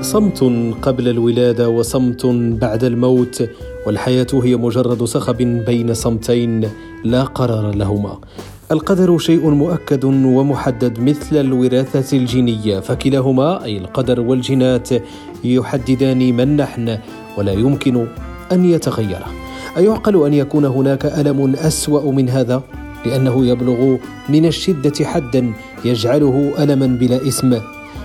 صمت قبل الولادة وصمت بعد الموت والحياة هي مجرد صخب بين صمتين لا قرار لهما. القدر شيء مؤكد ومحدد مثل الوراثة الجينية فكلاهما أي القدر والجينات يحددان من نحن ولا يمكن أن يتغير. أيعقل أن يكون هناك ألم أسوأ من هذا؟ لأنه يبلغ من الشدة حدا يجعله ألما بلا اسم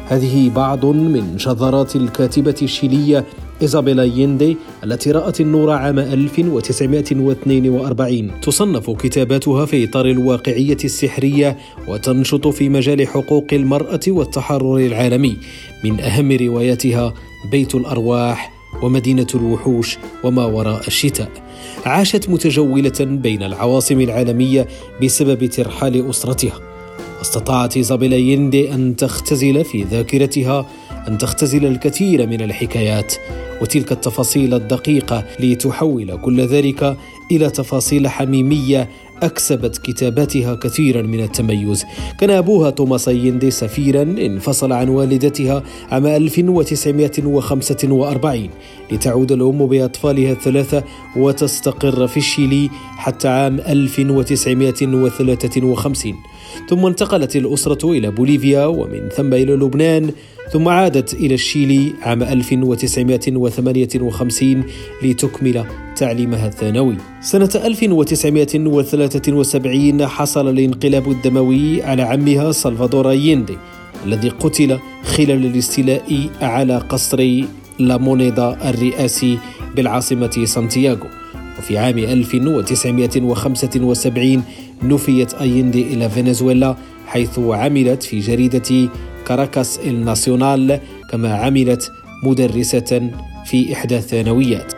هذه بعض من شذرات الكاتبة الشيلية إيزابيلا يندي التي رأت النور عام 1942 تصنف كتاباتها في إطار الواقعية السحرية وتنشط في مجال حقوق المرأة والتحرر العالمي. من أهم رواياتها بيت الأرواح ومدينة الوحوش وما وراء الشتاء. عاشت متجولة بين العواصم العالمية بسبب ترحال أسرتها. استطاعت إيزابيلا يندي أن تختزل في ذاكرتها أن تختزل الكثير من الحكايات وتلك التفاصيل الدقيقة لتحول كل ذلك إلى تفاصيل حميمية أكسبت كتاباتها كثيرا من التميز. كان أبوها توماس يندي سفيرا انفصل عن والدتها عام 1945 لتعود الأم بأطفالها الثلاثة وتستقر في الشيلي حتى عام 1953 ثم انتقلت الأسرة إلى بوليفيا ومن ثم إلى لبنان ثم عادت إلى الشيلي عام 1958 لتكمل تعليمها الثانوي. سنة 1973 حصل الانقلاب الدموي على عمها سلفادور يندي الذي قتل خلال الاستيلاء على قصر لامونيدا الرئاسي بالعاصمة سانتياغو. وفي عام 1975 نفيت أيندي إلى فنزويلا حيث عملت في جريدة كاراكاس الناسيونال كما عملت مدرسة في إحدى الثانويات.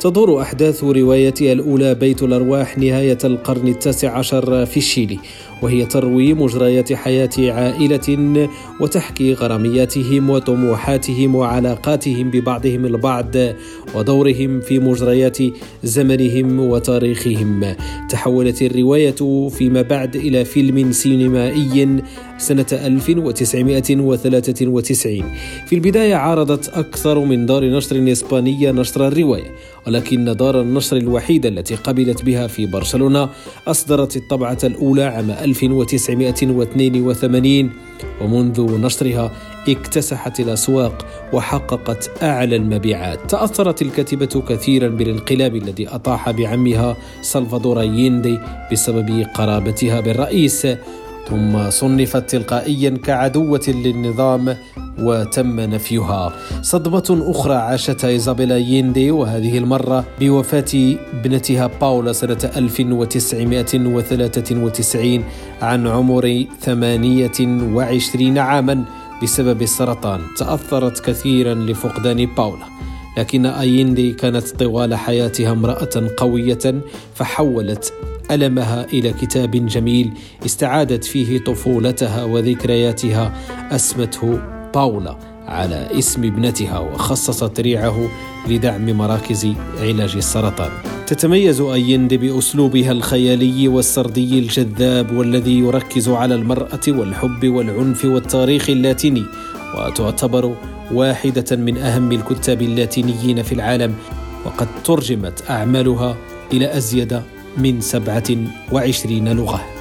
تدور أحداث روايتها الأولى بيت الأرواح نهاية القرن التاسع عشر في الشيلي. وهي تروي مجريات حياة عائلة وتحكي غرامياتهم وطموحاتهم وعلاقاتهم ببعضهم البعض ودورهم في مجريات زمنهم وتاريخهم. تحولت الرواية فيما بعد إلى فيلم سينمائي سنة 1993 في البداية عارضت أكثر من دار نشر إسبانية نشر الرواية ولكن دار النشر الوحيدة التي قبلت بها في برشلونة أصدرت الطبعة الأولى عام 1982 ومنذ نشرها اكتسحت الأسواق وحققت أعلى المبيعات. تأثرت الكاتبة كثيرا بالانقلاب الذي أطاح بعمها سلفادور ييندي بسبب قرابتها بالرئيس ثم صنفت تلقائيا كعدوة للنظام وتم نفيها. صدمة أخرى عاشتها إيزابيلا ييندي وهذه المرة بوفاة ابنتها باولا سنة 1993 عن عمر 28 عاما بسبب السرطان. تأثرت كثيرا لفقدان باولا. لكن أيندي كانت طوال حياتها امرأة قوية فحولت ألمها إلى كتاب جميل استعادت فيه طفولتها وذكرياتها أسمته باولا على اسم ابنتها وخصصت ريعه لدعم مراكز علاج السرطان. تتميز أيند بأسلوبها الخيالي والسردي الجذاب والذي يركز على المرأة والحب والعنف والتاريخ اللاتيني وتعتبر واحدة من أهم الكتاب اللاتينيين في العالم وقد ترجمت أعمالها إلى أزيد من 27 لغة